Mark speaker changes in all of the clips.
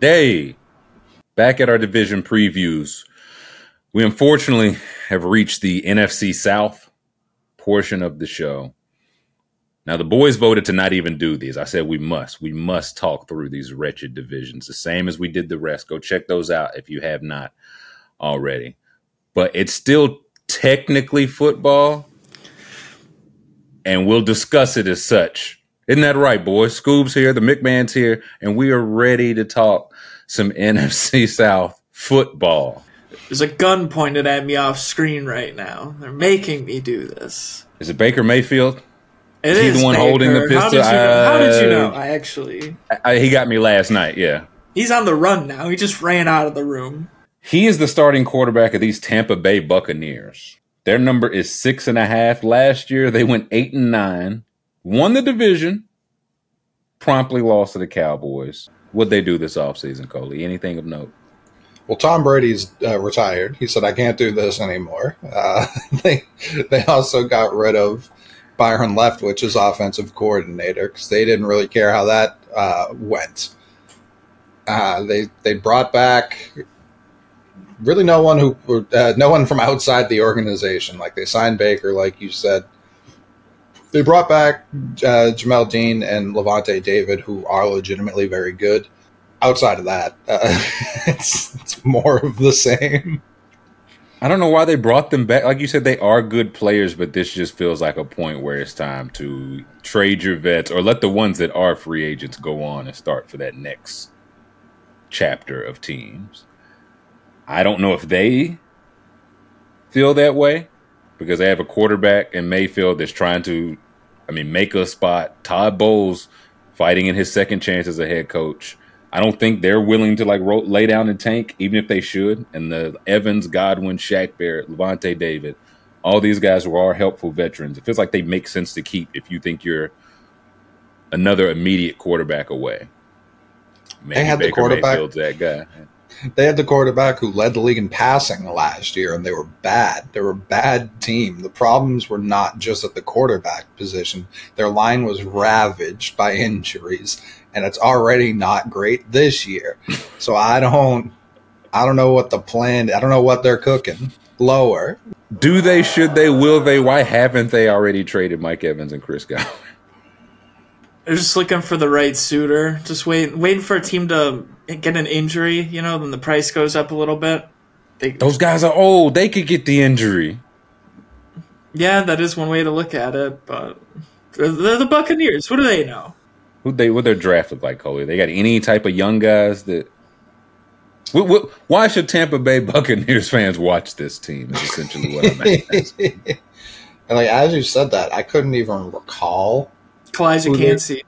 Speaker 1: Day. Back at our division previews. We unfortunately have reached the NFC South portion of the show. Now, the boys voted to not even do these. I said we must. We must talk through these wretched divisions, the same as we did the rest. Go check those out if you have not already. But it's still technically football, and we'll discuss it as such. Isn't that right, boys? Scoob's here, the McMahon's here, and we are ready to talk some NFC South football.
Speaker 2: There's a gun pointed at me off screen right now. They're making me do this.
Speaker 1: Is it Baker Mayfield?
Speaker 2: It
Speaker 1: Is he
Speaker 2: is
Speaker 1: the one
Speaker 2: Baker.
Speaker 1: holding the
Speaker 2: How
Speaker 1: pistol?
Speaker 2: did, you know? How did you
Speaker 1: uh,
Speaker 2: know? I actually.
Speaker 1: I, he got me last night, yeah.
Speaker 2: He's on the run now. He just ran out of the room.
Speaker 1: He is the starting quarterback of these Tampa Bay Buccaneers. Their number is six and a half. Last year, they went eight and nine, won the division, promptly lost to the Cowboys. What'd they do this offseason, Coley? Anything of note?
Speaker 3: Well, Tom Brady's uh, retired. He said, "I can't do this anymore." Uh, they they also got rid of Byron Leftwich as offensive coordinator because they didn't really care how that uh, went. Uh, they they brought back really no one who uh, no one from outside the organization. Like they signed Baker, like you said. They brought back uh, Jamel Dean and Lavonte David, who are legitimately very good outside of that, uh, it's, it's more of the same.
Speaker 1: I don't know why they brought them back. Like you said, they are good players, but this just feels like a point where it's time to trade your vets or let the ones that are free agents go on and start for that next chapter of teams. I don't know if they feel that way because they have a quarterback in Mayfield that's trying to, I mean, make a spot. Todd Bowles fighting in his second chance as a head coach. I don't think they're willing to like ro- lay down and tank, even if they should. And the Evans, Godwin, Shaq Barrett, Lavonte David, all these guys who are helpful veterans. It feels like they make sense to keep if you think you're another immediate quarterback away. Maybe
Speaker 3: had the quarterback-
Speaker 1: Mayfield's that guy.
Speaker 3: They had the quarterback who led the league in passing last year, and they were bad. They were a bad team. The problems were not just at the quarterback position. Their line was ravaged by injuries, and it's already not great this year. So I don't, I don't know what the plan. I don't know what they're cooking. Lower.
Speaker 1: Do they? Should they? Will they? Why haven't they already traded Mike Evans and Chris Godwin?
Speaker 2: They're just looking for the right suitor. Just wait, waiting for a team to get an injury. You know, then the price goes up a little bit. They,
Speaker 1: Those guys are old. They could get the injury.
Speaker 2: yeah, that is one way to look at it. But they're, they're the Buccaneers. What do they know?
Speaker 1: Who they? What their draft look like, Coley? They got any type of young guys that? What, what, why should Tampa Bay Buccaneers fans watch this team? Is essentially what I'm asking.
Speaker 3: and like as you said that, I couldn't even recall
Speaker 2: Calijah
Speaker 3: Who they-
Speaker 2: Kancey.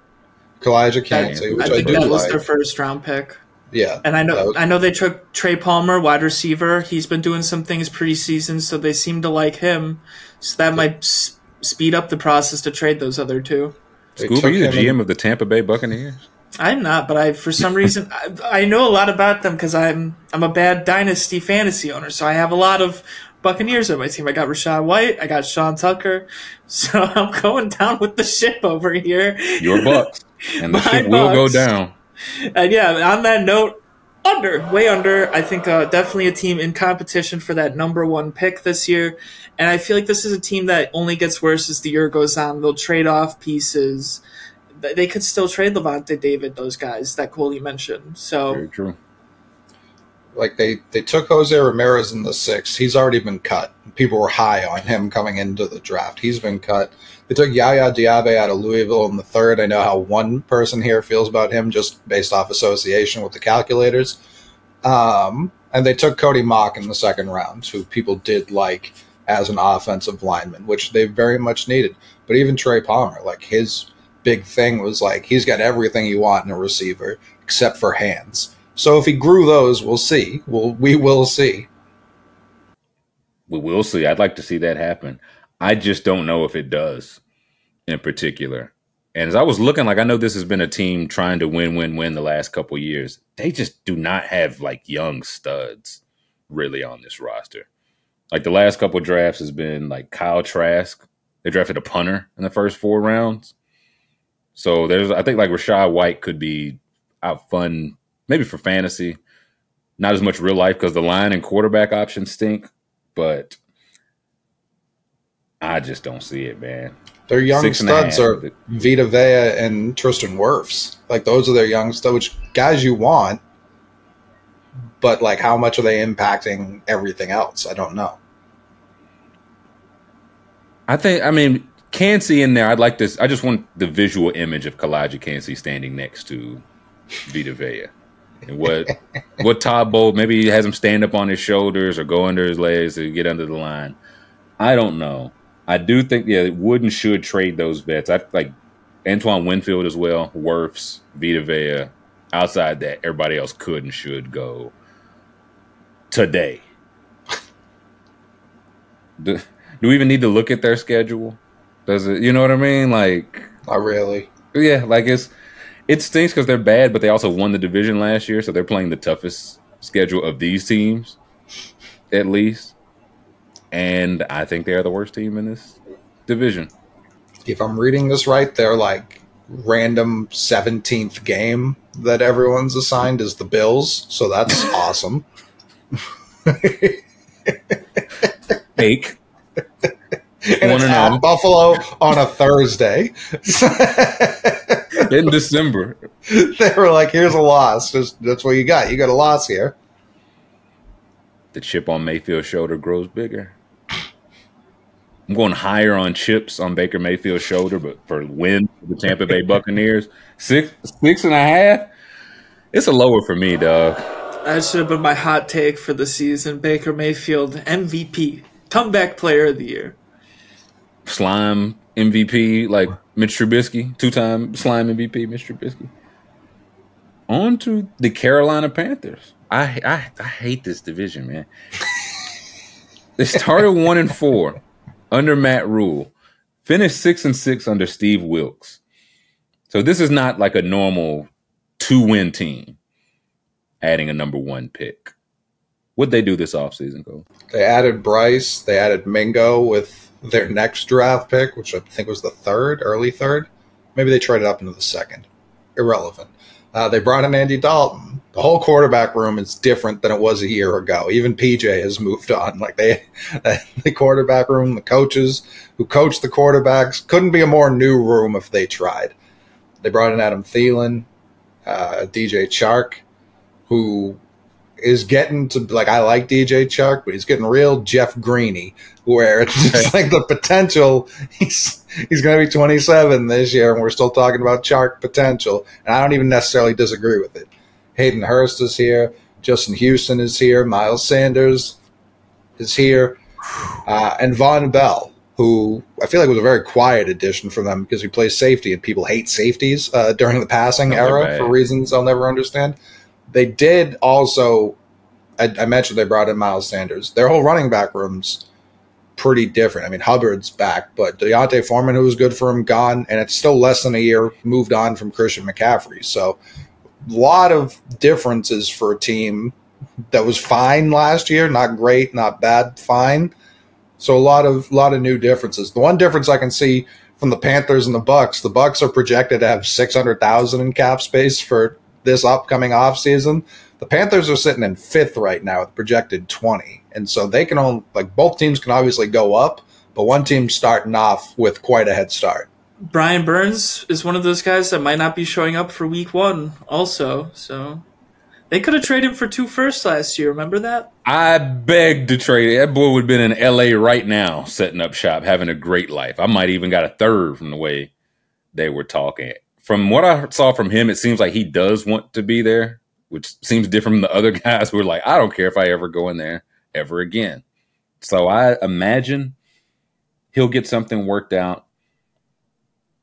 Speaker 3: Calijah
Speaker 2: That-
Speaker 3: Kancey,
Speaker 2: I
Speaker 3: which I,
Speaker 2: think
Speaker 3: do
Speaker 2: that was their first round pick.
Speaker 3: Yeah,
Speaker 2: And I know
Speaker 3: was-
Speaker 2: I know they took Trey Palmer, wide receiver. He's been doing some things preseason, so they seem to like him. So that might s- speed up the process to trade those other two.
Speaker 3: they
Speaker 1: Scooby,
Speaker 3: took
Speaker 1: you the
Speaker 3: him in-
Speaker 1: GM of the Tampa Bay Buccaneers.
Speaker 2: I'm not, but I for some reason I, I know a lot about them because I'm I'm a bad dynasty fantasy owner, so I have a lot of Buccaneers on my team. I got Rachaad White, I got Sean Tucker, so I'm going down with the ship over here.
Speaker 1: Your Bucks, and the
Speaker 2: My
Speaker 1: ship will go down.
Speaker 2: And yeah, on that note, under, way under. I think uh, definitely a team in competition for that number one pick this year. And I feel like this is a team that only gets worse as the year goes on. They'll trade off pieces. They could still trade Lavonte David, those guys that Coley mentioned. So
Speaker 1: Very true.
Speaker 3: Like they they took Jose Ramirez in the sixth. He's already been cut. People were high on him coming into the draft. He's been cut. They took Yaya Diaby out of Louisville in the third. I know how one person here feels about him just based off association with the calculators. Um, and they took Cody Mauch in the second round, who people did like as an offensive lineman, which they very much needed. But even Trey Palmer, like his big thing was like he's got everything you want in a receiver except for hands. So if he grew those, we'll see. We'll we will see.
Speaker 1: We will see. I'd like to see that happen. I just don't know if it does in particular. And as I was looking, like I know this has been a team trying to win, win, win the last couple years. They just do not have like young studs really on this roster. Like the last couple drafts has been like Kyle Trask. They drafted a punter in the first four rounds. So there's I think like Rachaad White could be out fun, maybe for fantasy, not as much real life because the line and quarterback options stink. But I just don't see it, man.
Speaker 3: Their young studs are Vita Vea and Tristan Wirfs. Like those are their young studs, which guys you want. But like, how much are they impacting everything else? I don't know.
Speaker 1: I think. I mean, Kancey in there. I'd like this. I just want the visual image of Calijah Kancey standing next to Vita Vea. And what what Todd Bowles maybe he has him stand up on his shoulders or go under his legs to get under the line. I don't know. I do think yeah, Wooden should trade those vets. I like Antoine Winfield as well, Wirfs, Vita Vea. Outside that, everybody else could and should go today. do, do we even need to look at their schedule? Does it? You know what I mean? Like,
Speaker 3: not really.
Speaker 1: Yeah, like it's it stinks because they're bad, but they also won the division last year, so they're playing the toughest schedule of these teams, at least. And I think they are the worst team in this division.
Speaker 3: If I'm reading this right, they're like random 17th game that everyone's assigned is the Bills, so that's awesome.
Speaker 1: Fake.
Speaker 3: And it's at Buffalo on a Thursday.
Speaker 1: In December.
Speaker 3: They were like, here's a loss. Just, that's what you got. You got a loss here.
Speaker 1: The chip on Mayfield's shoulder grows bigger. I'm going higher on chips on Baker Mayfield's shoulder, but for win the Tampa Bay Buccaneers, six six and a half. It's a lower for me, dog.
Speaker 2: That should have been my hot take for the season. Baker Mayfield MVP, comeback player of the year
Speaker 1: slime MVP like Mitch Trubisky, two time slime MVP Mitch Trubisky. On to the Carolina Panthers. I I, I hate this division, man. they started one and four under Matt Rhule, finished six and six under Steve Wilks. So this is not like a normal two win team adding a number one pick. What'd they do this offseason, Cole?
Speaker 3: They added Bryce, they added Mingo with their next draft pick, which I think was the third, early third. Maybe they traded up into the second. Irrelevant. Uh, they brought in Andy Dalton. The whole quarterback room is different than it was a year ago. Even PJ has moved on. Like they, the quarterback room, the coaches who coach the quarterbacks couldn't be a more new room if they tried. They brought in Adam Thielen, uh, DJ Chark, who is getting to like I like DJ Chark, but he's getting real Jeff Greeny, where it's just like the potential. He's he's going to be 27 this year, and we're still talking about Chark potential, and I don't even necessarily disagree with it. Hayden Hurst is here, Justin Houston is here, Miles Sanders is here, uh, and Vonn Bell, who I feel like was a very quiet addition for them because he plays safety, and people hate safeties uh, during the passing era for reasons I'll never understand. They did also. I, I, mentioned they brought in Miles Sanders. Their whole running back room's pretty different. I mean, Hubbard's back, but D'Onta Foreman, who was good for him, gone, and it's still less than a year moved on from Christian McCaffrey. So, a lot of differences for a team that was fine last year, not great, not bad, fine. So a lot of lot of new differences. The one difference I can see from the Panthers and the Bucks, the Bucks are projected to have six hundred thousand in cap space for this upcoming offseason. The Panthers are sitting in fifth right now with projected 20. And so they can only, like, both teams can obviously go up, but one team's starting off with quite a head start.
Speaker 2: Brian Burns is one of those guys that might not be showing up for week one, also. So they could have traded for two firsts last year. Remember that?
Speaker 1: I begged to trade. That boy would have been in LA right now, setting up shop, having a great life. I might even got a third from the way they were talking from what I saw from him, it seems like he does want to be there, which seems different from the other guys who are like, I don't care if I ever go in there ever again. So I imagine he'll get something worked out.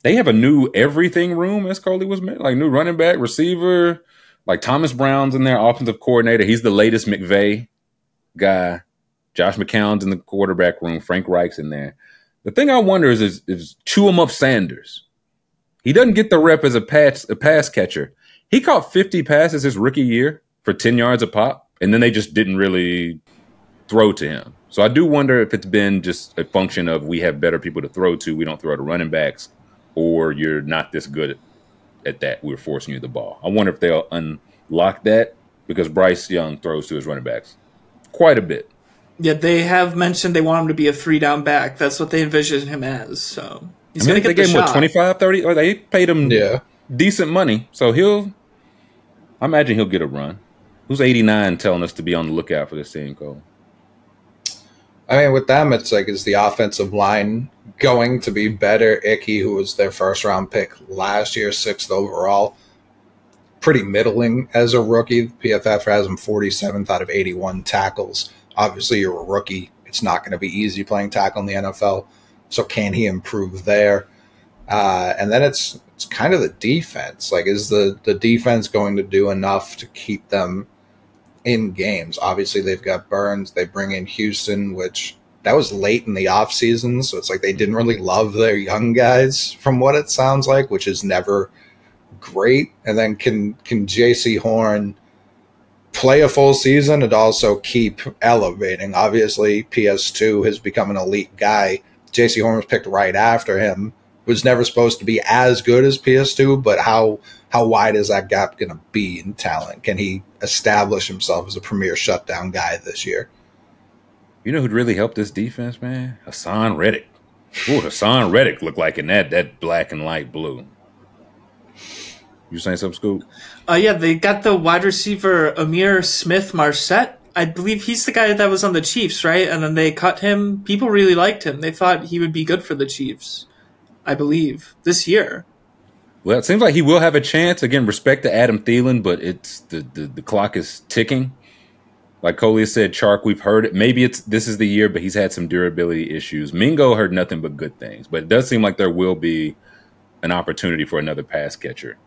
Speaker 1: They have a new everything room, as Coley was like new running back, receiver, like Thomas Brown's in there, offensive coordinator. He's the latest McVay guy. Josh McCown's in the quarterback room. Frank Reich's in there. The thing I wonder is, is, is chew him up Sanders he doesn't get the rep as a pass a pass catcher. He caught 50 passes his rookie year for 10 yards a pop, and then they just didn't really throw to him. So I do wonder if it's been just a function of we have better people to throw to, we don't throw to running backs, or you're not this good at, at that. We're forcing you the ball. I wonder if they'll unlock that because Bryce Young throws to his running backs quite a bit.
Speaker 2: Yeah, they have mentioned they want him to be a three down back. That's what they envision him as. So he's
Speaker 1: I mean,
Speaker 2: going to
Speaker 1: they
Speaker 2: get the
Speaker 1: gave him what 25, 30, or they paid him
Speaker 3: Yeah.
Speaker 1: decent money, so he'll. I imagine he'll get a run. Who's eighty nine telling us to be on the lookout for this team, Cole?
Speaker 3: I mean, with them, it's like, is the offensive line going to be better? Icky, who was their first round pick last year, sixth overall, pretty middling as a rookie. PFF has him 47th out of 81 tackles. Obviously, you're a rookie. It's not going to be easy playing tackle in the NFL. So, can he improve there? Uh, and then it's it's kind of the defense. Like, is the the defense going to do enough to keep them in games. Obviously, they've got Burns. They bring in Houston, which that was late in the offseason. So it's like they didn't really love their young guys, from what it sounds like, which is never great. And then can can Jaycee Horn play a full season and also keep elevating? Obviously, PS2 has become an elite guy. Jaycee Horn was picked right after him. Was never supposed to be as good as PS2, but how how wide is that gap going to be in talent? Can he establish himself as a premier shutdown guy this year?
Speaker 1: You know who'd really help this defense, man? Haason Reddick. Ooh, Haason Reddick looked like in that that black and light blue. You saying something, Scoop?
Speaker 2: Uh, yeah, they got the wide receiver Ihmir Smith-Marsette. I believe he's the guy that was on the Chiefs, right? And then they cut him. People really liked him. They thought he would be good for the Chiefs. I believe this year.
Speaker 1: Well, it seems like he will have a chance. Again, respect to Adam Thielen, but it's the the, the clock is ticking. Like Coley said, Chark, we've heard it. Maybe it's this is the year, but he's had some durability issues. Mingo heard nothing but good things, but it does seem like there will be an opportunity for another pass catcher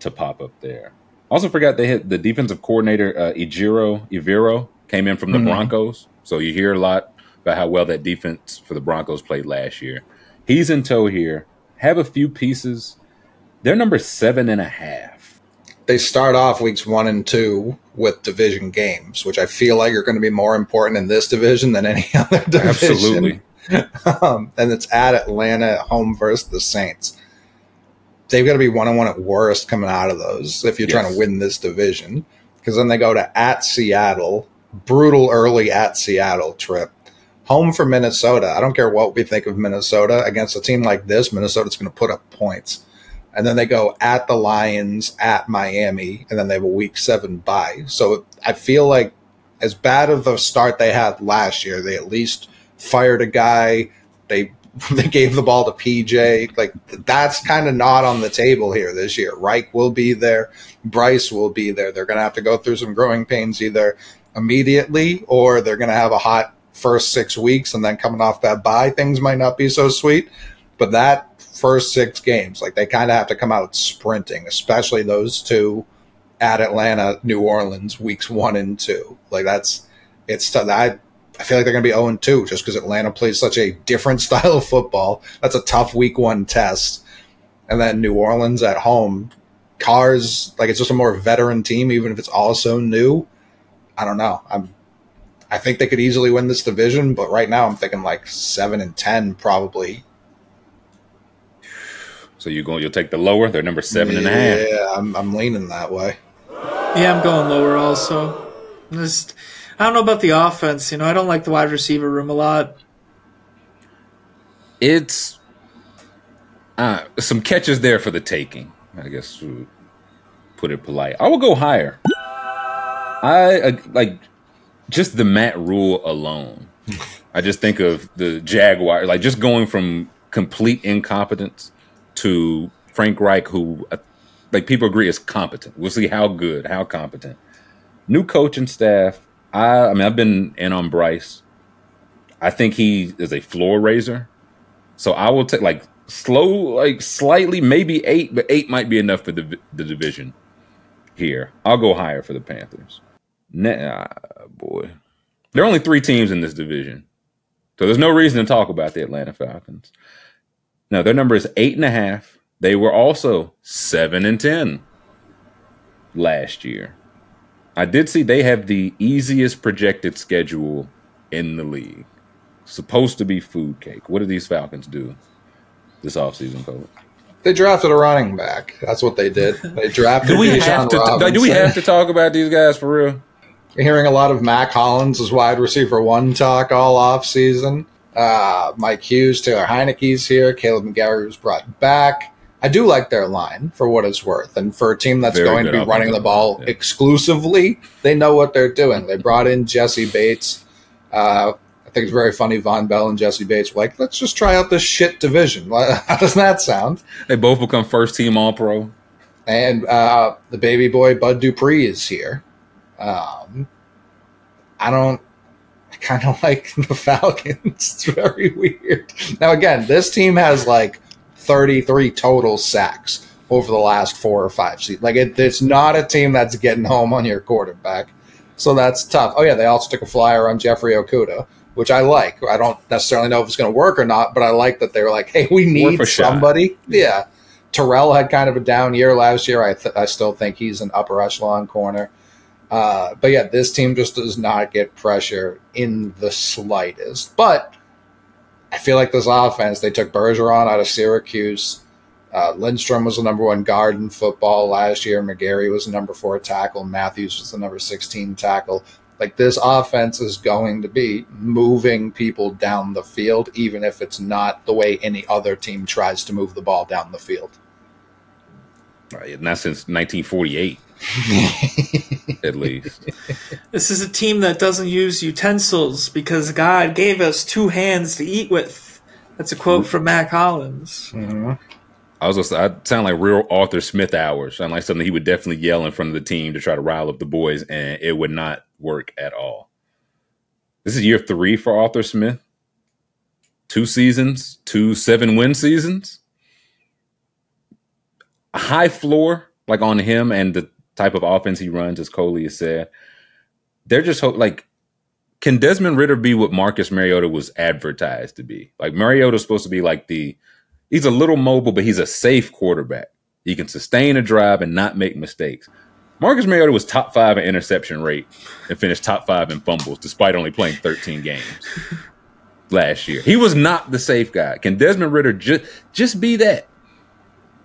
Speaker 1: to pop up there. Also, forgot they had the defensive coordinator uh, Ejiro Evero came in from the
Speaker 3: Mhm.
Speaker 1: Broncos, so you hear a lot about how well that defense for the Broncos played last year. He's in tow here. Have a few pieces. They're number seven and a half.
Speaker 3: They start off weeks one and two with division games, which I feel like are going to be more important in this division than any other division.
Speaker 1: Absolutely.
Speaker 3: um, and it's at Atlanta at home versus the Saints. They've got to be one on one at worst coming out of those if you're trying to win this division. Because then they go to at Seattle, brutal early at Seattle trip, home for Minnesota. I don't care what we think of Minnesota against a team like this. Minnesota's going to put up points. And then they go at the Lions, at Miami, and then they have a week seven bye. So I feel like as bad of the start they had last year, they at least fired a guy. They they gave the ball to PJ. Like that's kind of not on the table here this year. Reich will be there. Bryce will be there. They're going to have to go through some growing pains either immediately or they're going to have a hot first six weeks and then coming off that bye, things might not be so sweet. But that first six games, like they kind of have to come out sprinting, especially those two at Atlanta, New Orleans, weeks one and two. Like that's it's I I feel like they're going to be 0 2 just because Atlanta plays such a different style of football. That's a tough week one test. And then New Orleans at home, Cars, like it's just a more veteran team, even if it's also new. I don't know. I'm, I think they could easily win this division, but right now I'm thinking like 7 and 10 probably.
Speaker 1: So you going? You'll take the lower. They're number seven and a half.
Speaker 3: Yeah, I'm, I'm leaning that way.
Speaker 2: Yeah, I'm going lower also. Just, I don't know about the offense. You know, I don't like the wide receiver room a lot.
Speaker 1: It's uh, some catches there for the taking. I guess put it polite. I will go higher. I uh, like just the Matt Rhule alone. I just think of the Jaguar, like just going from complete incompetence to Frank Reich, who uh, like people agree is competent. We'll see how good, how competent. New coaching staff. I, I mean, I've been in on Bryce. I think he is a floor raiser. So I will take like slow, like slightly, maybe eight, but eight might be enough for the the division. Here, I'll go higher for the Panthers. Nah, boy, there are only three teams in this division, so there's no reason to talk about the Atlanta Falcons. Now their number is eight and a half. They were also seven and ten last year. I did see they have the easiest projected schedule in the league. Supposed to be food cake. What do these Falcons do this offseason, Cole?
Speaker 3: They drafted a running back. That's what they did. They drafted.
Speaker 1: Do we
Speaker 3: Bijan
Speaker 1: have to?
Speaker 3: Robinson.
Speaker 1: Do we have to talk about these guys for real?
Speaker 3: Hearing a lot of Mack Hollins as wide receiver one talk all off season. Uh, Mike Hughes, Taylor Heinicke's here. Kaleb McGary was brought back. I do like their line for what it's worth, and for a team that's
Speaker 1: Very
Speaker 3: going to be running the ball
Speaker 1: yeah.
Speaker 3: exclusively, they know what they're doing. They brought in Jessie Bates. Uh, I think it's very funny. Vonn Bell and Jessie Bates were like, let's just try out this shit division. How does that sound?
Speaker 1: They both become first team All Pro.
Speaker 3: and uh, the baby boy Bud Dupree is here. Um, I don't. I kind of like the Falcons. It's very weird. Now, again, this team has like 33 total sacks over the last four or five seasons. Like, it, it's not a team that's getting home on your quarterback. So that's tough. Oh, yeah, they also took a flyer on Jeffrey Okudah, which I like. I don't necessarily know if it's going to work or not, but I like that they were like, hey, we need
Speaker 1: Worth a shot.
Speaker 3: somebody. Yeah. Terrell had kind of a down year last year. I, th- I still think he's an upper echelon corner. Uh, but yeah, this team just does not get pressure in the slightest. But I feel like this offense, they took Bergeron out of Syracuse. Uh, Lindstrom was the number one guard in football last year. McGary was the number four tackle. Matthews was the number 16 tackle. Like this offense is going to be moving people down the field, even if it's not the way any other team tries to move the ball down the field.
Speaker 1: Right, not since 1948, at least.
Speaker 2: This is a team that doesn't use utensils because God gave us two hands to eat with. That's a quote from Mack Hollins. Mm-hmm.
Speaker 1: I was gonna say, I sound like real Arthur Smith hours. Sound like something he would definitely yell in front of the team to try to rile up the boys, and it would not work at all. This is year three for Arthur Smith. Two seasons, two seven win seasons. A high floor, like on him and the type of offense he runs, as Coley has said. They're just hope like can Desmond Ridder be what Marcus Mariota was advertised to be? Like Mariota's supposed to be like the he's a little mobile, but he's a safe quarterback. He can sustain a drive and not make mistakes. Marcus Mariota was top five in interception rate and finished top five in fumbles, despite only playing 13 games last year. He was not the safe guy. Can Desmond Ridder just just be that?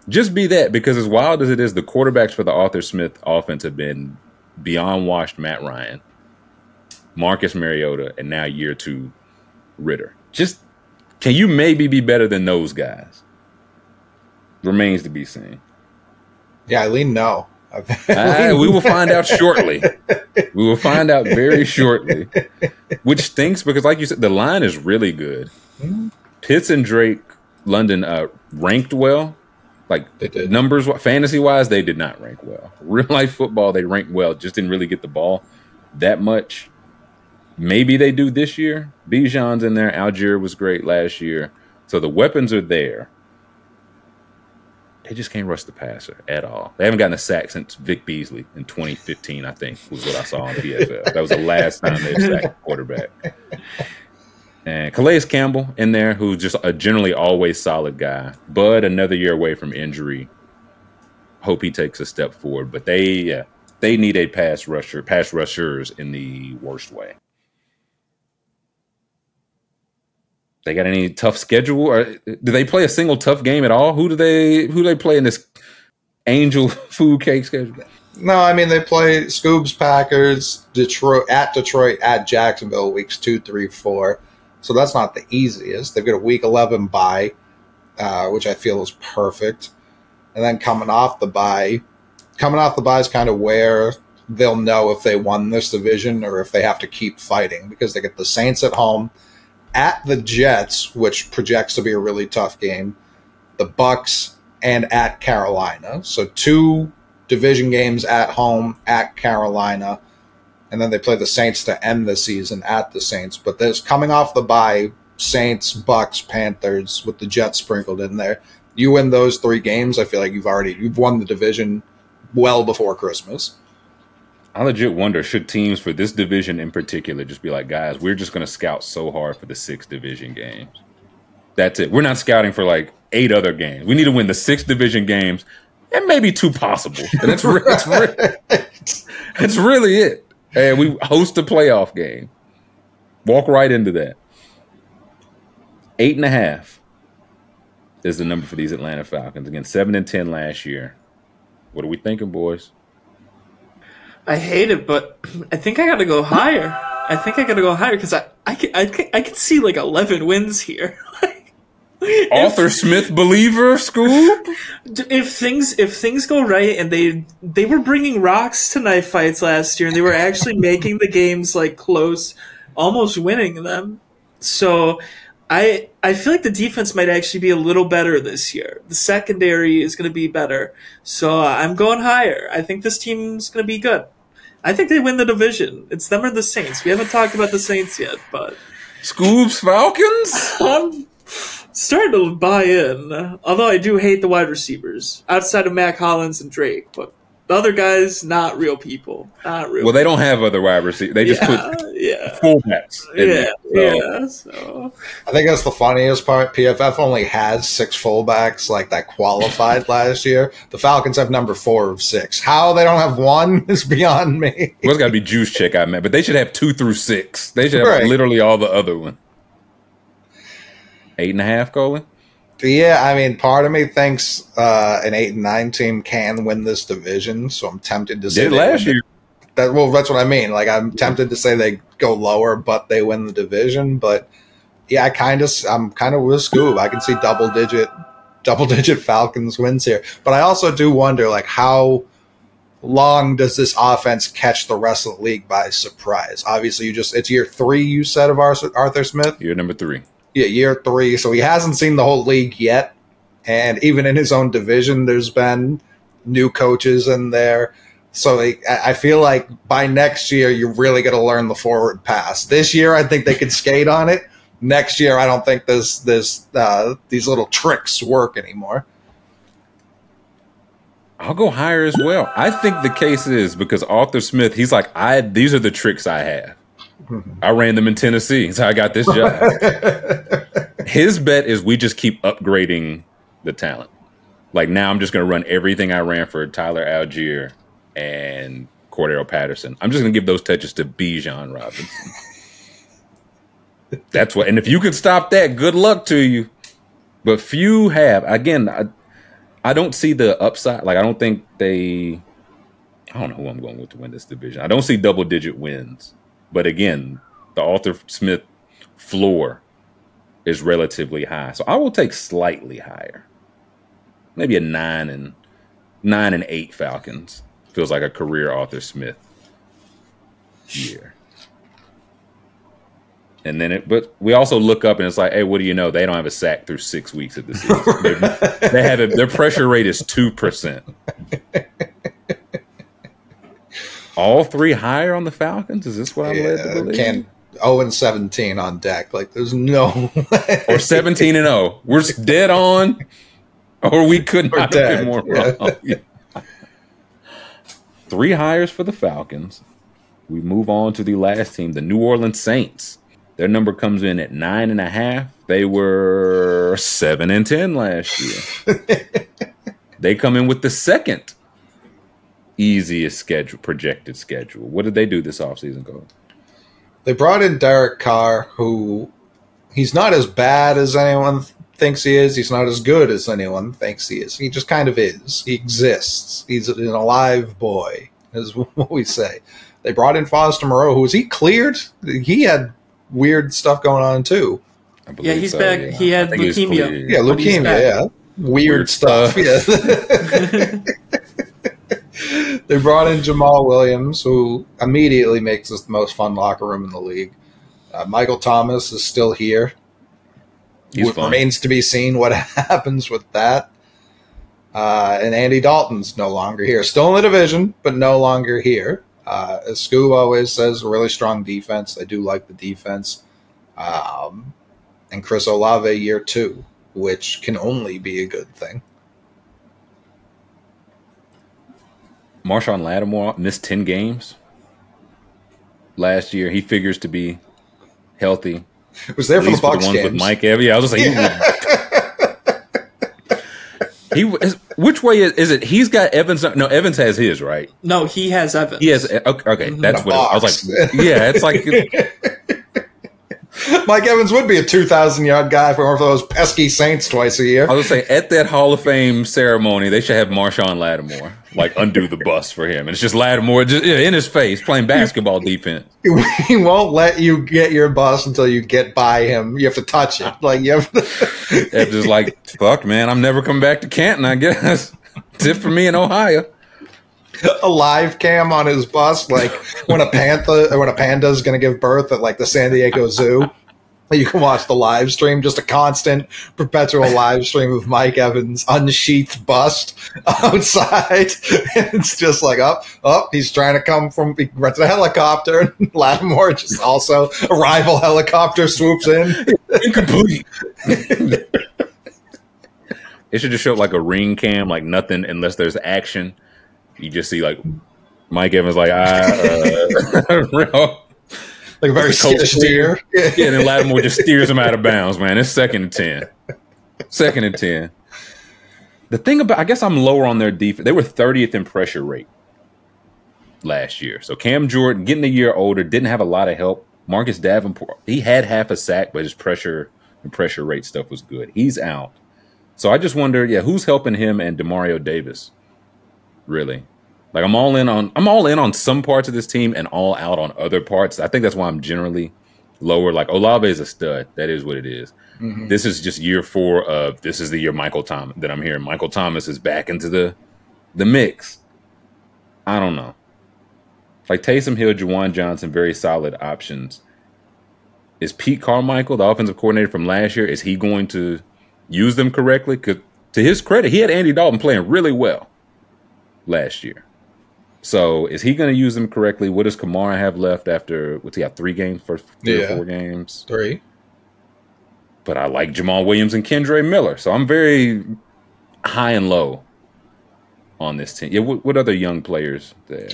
Speaker 1: Just be that because as wild as it is, the quarterbacks for the Arthur Smith offense have been beyond washed Matt Ryan, Marcus Mariota, and now year two Ridder. Just can you maybe be better than those guys? Remains to be seen.
Speaker 3: Yeah, I Eileen, no.
Speaker 1: Ah, we will find out shortly. We will find out very shortly. Which stinks because, like you said, the line is really good. Pitts and Drake, London uh, ranked well. Like numbers, fantasy wise, they did not rank well. Real life football, they ranked well, just didn't really get the ball that much. Maybe they do this year. Bijan's in there. Allgeier was great last year. So the weapons are there. They just can't rush the passer at all. They haven't gotten a sack since Vic Beasley in 2015, I think, was what I saw on PFL. That was the last time they sacked a quarterback. And Calais Campbell in there, who's just a generally always solid guy. Bud, another year away from injury. Hope he takes a step forward. But they yeah, they need a pass rusher, pass rushers in the worst way. They got any tough schedule? Or do they play a single tough game at all? Who do they who do they play in this angel food cake schedule?
Speaker 3: No, I mean they play Scoobs, Packers, Detroit at Detroit at Jacksonville weeks two, three, four. So that's not the easiest. They've got a week eleven bye, uh, which I feel is perfect. And then coming off the bye, coming off the bye is kind of where they'll know if they won this division or if they have to keep fighting because they get the Saints at home, at the Jets, which projects to be a really tough game, the Bucks, and at Carolina. So two division games at home at Carolina, and then they play the Saints to end the season at the Saints. But there's coming off the bye, Saints, Bucks, Panthers with the Jets sprinkled in there. You win those three games, I feel like you've already you've won the division well before Christmas.
Speaker 1: I legit wonder should teams for this division in particular just be like, guys, we're just going to scout so hard for the six division games. That's it. We're not scouting for like eight other games. We need to win the six division games and maybe two possible. And that's, re- that's, re- that's really it. And we host a playoff game. Walk right into that. Eight and a half. is the number for these Atlanta Falcons. Again, seven and ten last year. What are we thinking, boys?
Speaker 2: I hate it, but I think I got to go higher. I think I got to go higher because I I can, I can I can see like eleven wins here.
Speaker 1: Arthur Smith believer school.
Speaker 2: if things if things go right and they they were bringing rocks to knife fights last year and they were actually making the games like close, almost winning them. So I I feel like the defense might actually be a little better this year. The secondary is going to be better. So I'm going higher. I think this team's going to be good. I think they win the division. It's them or the Saints. We haven't talked about the Saints yet, but
Speaker 1: Scoobs Falcons.
Speaker 2: I'm um, starting to buy in. Although I do hate the wide receivers outside of Mack Hollins and Drake, but the other guys not real people. Not real.
Speaker 1: Well, they don't have other wide receivers. They just
Speaker 2: yeah,
Speaker 1: put
Speaker 2: yeah.
Speaker 1: fullbacks. in
Speaker 2: Yeah,
Speaker 1: there. So,
Speaker 2: yeah. So
Speaker 3: I think that's the funniest part. PFF only has six fullbacks like that qualified last year. The Falcons have number four of six. How they don't have one is beyond me.
Speaker 1: Well, it's got to be juice check, I meant, but they should have two through six. They should have
Speaker 3: Right.
Speaker 1: literally all the other one. Eight and a half, Colin.
Speaker 3: Yeah, I mean, part of me thinks uh, an eight and nine team can win this division, so I'm tempted to say
Speaker 1: Did last year.
Speaker 3: That, well, that's what I mean. Like, I'm tempted to say they go lower, but they win the division. But yeah, I kind of, I'm kind of with Scoob. I can see double digit, double digit Falcons wins here. But I also do wonder, like, how long does this offense catch the rest of the league by surprise? Obviously, you just it's year three. You said of Arthur, Arthur Smith.
Speaker 1: Year number three.
Speaker 3: Yeah, year three. So he hasn't seen the whole league yet. And even in his own division, there's been new coaches in there. So I feel like by next year, you're really going to learn the forward pass. This year, I think they could skate on it. Next year, I don't think this this uh, these little tricks work anymore.
Speaker 1: I'll go higher as well. I think the case is because Arthur Smith, he's like, I these are the tricks I have. Mm-hmm. I ran them in Tennessee, so I got this job. His bet is we just keep upgrading the talent. Like now, I'm just going to run everything I ran for Tyler Allgeier and Cordarrelle Patterson. I'm just going to give those touches to Bijan Robinson. That's what. And if you could stop that, good luck to you. But few have. Again, I, I don't see the upside. Like I don't think they. I don't know who I'm going with to win this division. I don't see double digit wins. But again, the Arthur Smith floor is relatively high, so I will take slightly higher. Maybe a nine and nine and eight Falcons feels like a career Arthur Smith year. And then it, but we also look up and it's like, hey, what do you know? They don't have a sack through six weeks of the season. They're- have a, their pressure rate is two percent. All three higher on the Falcons? Is this what I'm led to
Speaker 3: Yeah,
Speaker 1: believe?
Speaker 3: can 0 and 17 on deck. Like, there's no way.
Speaker 1: or 17 and 0. We're dead on, or we could
Speaker 3: We're
Speaker 1: not have been more
Speaker 3: yeah.
Speaker 1: wrong. Three hires for the Falcons. We move on to the last team, the New Orleans Saints. Their number comes in at nine and a half. They were seven and ten last year. they come in with the second easiest schedule, projected schedule. What did they do this offseason, Go?
Speaker 3: They brought in Derek Carr, who he's not as bad as anyone thinks he is. He's not as good as anyone thinks he is. He just kind of is. He exists. He's an alive boy, is what we say. They brought in Foster Moreau, who was he cleared? He had weird stuff going on too.
Speaker 2: Yeah, he's back. He had
Speaker 1: I think he's
Speaker 2: leukemia.
Speaker 1: cleared.
Speaker 3: Yeah, leukemia. Yeah, weird,
Speaker 1: Weird
Speaker 3: stuff.
Speaker 1: stuff.
Speaker 3: Yeah. they brought in Jamaal Williams, who immediately makes us the most fun locker room in the league. Uh, Michael Thomas is still here.
Speaker 1: He's
Speaker 3: It remains to be seen what happens with that. Uh, and Andy Dalton's no longer here. Still in the division, but no longer here. Uh, as Scoob always says, a really strong defense. I do like the defense. Um, and Chris Olave year two, which can only be a good thing.
Speaker 1: Marshon Lattimore missed 10 games last year. He figures to be healthy.
Speaker 3: It was there for the
Speaker 1: least for the ones
Speaker 3: games.
Speaker 1: with Mike Evans. Yeah, I was just like, he, would, he is, which way is, is it? He's got Evans. No, Evans has his, right?
Speaker 2: No, he has Evans.
Speaker 1: He has, okay, okay
Speaker 2: Mhm.
Speaker 1: that's what it, I was like, yeah, it's like,
Speaker 3: Mike Evans would be a 2,000 yard guy if it weren't for those pesky Saints twice a year.
Speaker 1: I was gonna say at that Hall of Fame ceremony, they should have Marshon Lattimore like undo the bus for him, and it's just Lattimore just yeah, in his face playing basketball defense.
Speaker 3: He won't let you get your bus until you get by him. You have to touch it. Like you have. To-
Speaker 1: It's just like fuck, man. I'm never coming back to Canton. I guess it's it for me in Ohio.
Speaker 3: a live cam on his bus, like when a panther, when a panda is going to give birth at like the San Diego Zoo. You can watch the live stream, just a constant, perpetual live stream of Mike Evans' unsheathed bust outside. it's just like up, up. He's trying to come from he rented a helicopter. And Lattimore just also a rival helicopter swoops in.
Speaker 1: Incomplete. it should just show like a ring cam, like nothing unless there's action. You just see like Mike Evans like ah, uh,
Speaker 3: Like a very skittish deer.
Speaker 1: yeah, and then Lattimore just steers him out of bounds. Man, it's second and ten. Second and ten. The thing about, I guess I'm lower on their defense. They were 30th in pressure rate last year. So Cam Jordan, getting a year older, didn't have a lot of help. Marcus Davenport, he had half a sack, but his pressure and pressure rate stuff was good. He's out. So I just wonder, yeah, who's helping him and Demario Davis? Really? Like I'm all in on I'm all in on some parts of this team and all out on other parts. I think that's why I'm generally lower. Like Olave is a stud. That is what it is.
Speaker 3: Mhm.
Speaker 1: This is just year four of this is the year Michael Thomas that I'm hearing. Michael Thomas is back into the the mix. I don't know. Like Taysom Hill, Juwan Johnson, very solid options. Is Pete Carmichael, the offensive coordinator from last year, is he going to use them correctly? To his credit, he had Andy Dalton playing really well last year. So is he going to use them correctly? What does Kamara have left after what's he got three games, first three
Speaker 3: Yeah.
Speaker 1: or four games?
Speaker 3: Three.
Speaker 1: But I like Jamaal Williams and Kendre Miller, so I'm very high and low on this team. Yeah, what, what other young players there?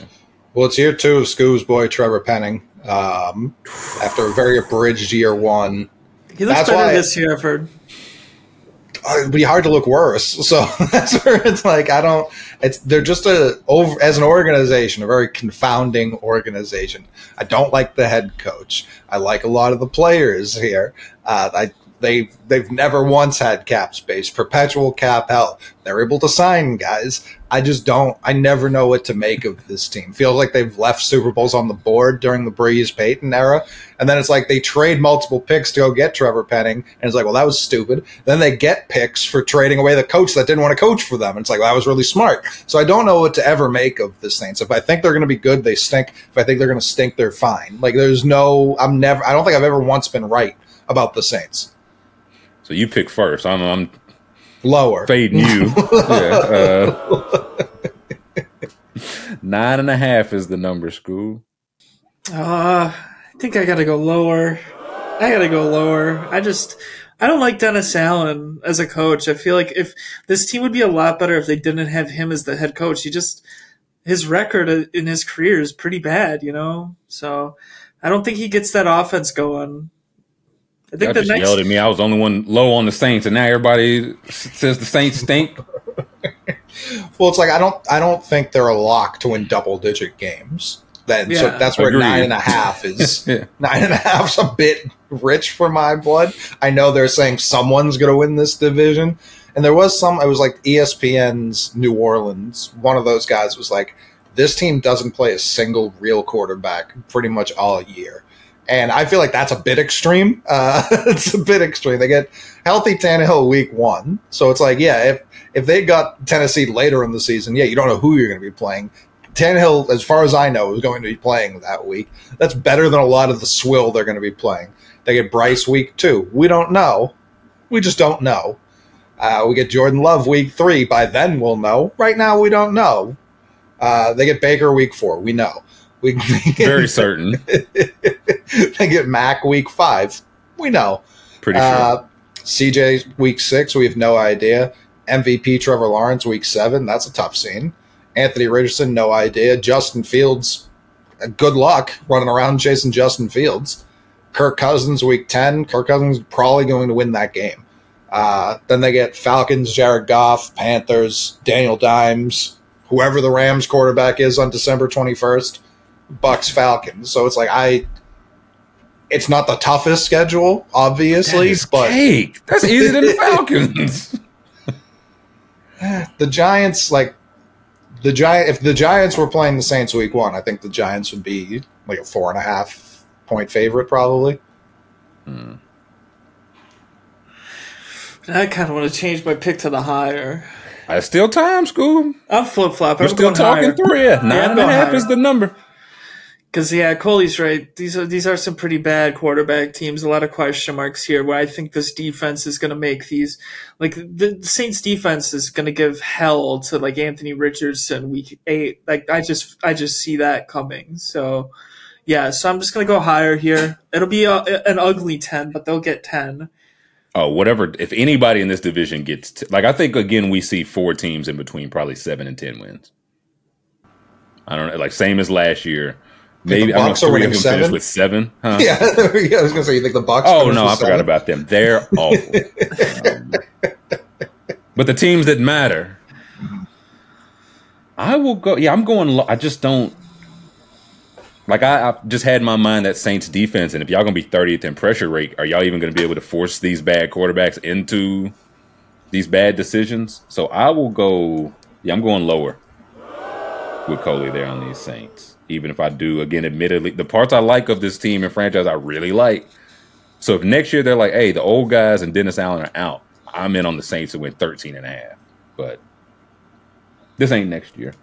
Speaker 3: Well, it's year two of Scoob's boy Trevor Penning. Um, after a very abridged year one,
Speaker 2: He looks
Speaker 3: That's
Speaker 2: better
Speaker 3: why-
Speaker 2: this year, I've heard.
Speaker 3: It'd be hard to look worse. So that's where it's like I don't. It's they're just a over as an organization, a very confounding organization. I don't like the head coach. I like a lot of the players here. Uh, I they they've never once had cap space, perpetual cap hell. They're able to sign guys. I just don't. I never know what to make of this team. Feels like they've left Super Bowls on the board during the Brees Payton era, and then it's like they trade multiple picks to go get Trevor Penning, and it's like, well, that was stupid. Then they get picks for trading away the coach that didn't want to coach for them. And it's like, well, that was really smart. So I don't know what to ever make of the Saints. If I think they're going to be good, they stink. If I think they're going to stink, they're fine. Like there's no, I'm never, I don't think I've ever once been right about the Saints.
Speaker 1: So you pick first. I'm, I'm
Speaker 3: Lower.
Speaker 1: fading you. yeah, uh, nine and a half is the number, school.
Speaker 2: Uh, I think I gotta go lower. I gotta go lower. I just, I don't like Dennis Allen as a coach. I feel like if this team would be a lot better if they didn't have him as the head coach. He just, his record in his career is pretty bad, you know? So I don't think he gets that offense going. I think
Speaker 1: Y'all
Speaker 2: the
Speaker 1: just
Speaker 2: next,
Speaker 1: yelled at me. I was the only one low on the Saints, and now everybody says the Saints stink.
Speaker 3: Well, it's like I don't I don't think they're a lock to win double digit games. Then so that's where
Speaker 1: Agreed.
Speaker 3: nine and a half is
Speaker 1: Yeah.
Speaker 3: nine and a half's a bit rich for my blood. I know they're saying someone's gonna win this division. And there was some it was like ESPN's New Orleans, one of those guys was like, This team doesn't play a single real quarterback pretty much all year. And I feel like that's a bit extreme. Uh, it's a bit extreme. They get healthy Tannehill week one. So it's like, yeah, if if they got Tennessee later in the season, yeah, you don't know who you're going to be playing. Tannehill, as far as I know, is going to be playing that week. That's better than a lot of the swill they're going to be playing. They get Bryce week two. We don't know. We just don't know. Uh, we get Jordan Love week three. By then, we'll know. Right now, we don't know. Uh, they get Baker week four. We know. We
Speaker 1: Very certain.
Speaker 3: they get Mac week five. We know.
Speaker 1: Pretty sure.
Speaker 3: Uh, CJ week six, we have no idea. MVP Trevor Lawrence week seven, that's a tough scene. Anthony Richardson, no idea. Justin Fields, uh, good luck running around chasing Justin Fields. Kirk Cousins week ten, Kirk Cousins probably going to win that game. Uh, then they get Falcons, Jared Goff, Panthers, Daniel Dimes, whoever the Rams quarterback is on December twenty first, Bucks Falcons. So it's like I it's not the toughest schedule, obviously, but
Speaker 1: cake. That's easier than the Falcons.
Speaker 3: the Giants, like the giant, if the Giants were playing the Saints week one, I think the Giants would be like a four and a half point favorite, probably.
Speaker 2: Hmm. I kind of want to change my pick to the higher.
Speaker 1: I still time, school.
Speaker 2: I'm flip flop.
Speaker 1: We're still talking higher. three. Yeah, nine yeah, and a half higher. is the number.
Speaker 2: Because yeah, Coley's right. These are these are some pretty bad quarterback teams. A lot of question marks here. Where I think this defense is going to make these like the Saints defense is going to give hell to like Anthony Richardson week eight. Like I just I just see that coming. So yeah, so I'm just going to go higher here. It'll be a, an ugly ten, but they'll get ten.
Speaker 1: Oh, whatever. If anybody in this division gets t- like, I think again we see four teams in between, probably seven and ten wins. I don't know, like same as last year Maybe
Speaker 3: the Bucs
Speaker 1: I
Speaker 3: are seven
Speaker 1: with seven. Huh?
Speaker 3: Yeah, yeah, I was gonna say you think the Bucs.
Speaker 1: Oh no, I forgot seven? about them. They're awful. um, but the teams that matter, I will go. Yeah, I'm going. I just don't. Like I, I just had in my mind that Saints defense, and if y'all gonna be 30th in pressure rate, are y'all even gonna be able to force these bad quarterbacks into these bad decisions? So I will go. Yeah, I'm going lower with Coley there on these Saints even if I do, again, admittedly, the parts I like of this team and franchise I really like. So if next year they're like, hey, the old guys and Dennis Allen are out, I'm in on the Saints to win 13 and a half. But this ain't next year.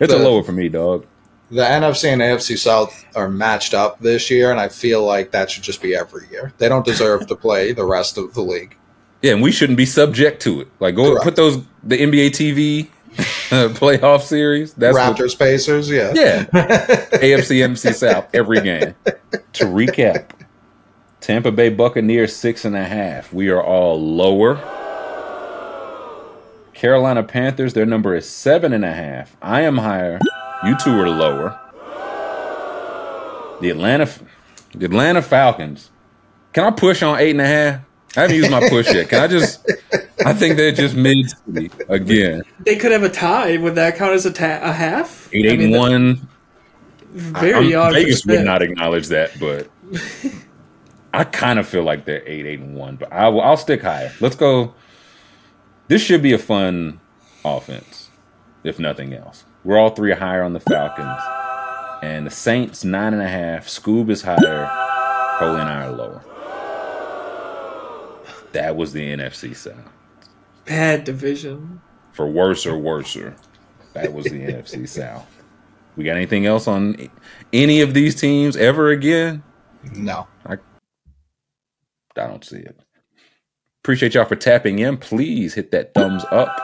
Speaker 1: It's the, a lower for me, dog.
Speaker 3: The NFC and AFC South are matched up this year, and I feel like that should just be every year. They don't deserve to play the rest of the league.
Speaker 1: Yeah, and we shouldn't be subject to it. Like, go Correct. put those the NBA TV playoff series.
Speaker 3: That's Raptors, what, Pacers, yeah,
Speaker 1: yeah. AFC, NFC South every game. To recap, Tampa Bay Buccaneers six and a half. We are all lower. Carolina Panthers, their number is seven and a half. I am higher. You two are lower. The Atlanta, the Atlanta Falcons. Can I push on eight and a half? I haven't used my push yet. Can I just? I think they're just mid again.
Speaker 2: They could have a tie. Would that count as a, ta- a half?
Speaker 1: Eight, eight, I mean, and one. Very odd. Vegas would not acknowledge that, but I kind of feel like they're eight, eight, and one. But I will, I'll stick higher. Let's go. This should be a fun offense, if nothing else. We're all three higher on the Falcons, and the Saints nine and a half. Scoob is higher. Cole and I are lower. That was the NFC South.
Speaker 2: Bad division.
Speaker 1: For worse or worser, that was the NFC South. We got anything else on any of these teams ever again?
Speaker 3: No. I, I
Speaker 1: don't see it. Appreciate y'all for tapping in. Please hit that thumbs up.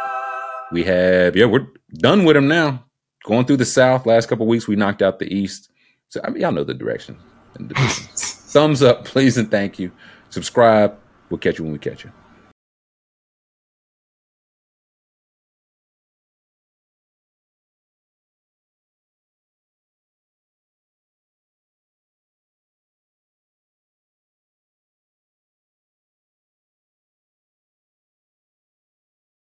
Speaker 1: We have, yeah, we're done with them now. Going through the South. Last couple weeks, we knocked out the East. So, I mean, y'all know the direction. thumbs up, please, and thank you. Subscribe We'll catch you when we catch you.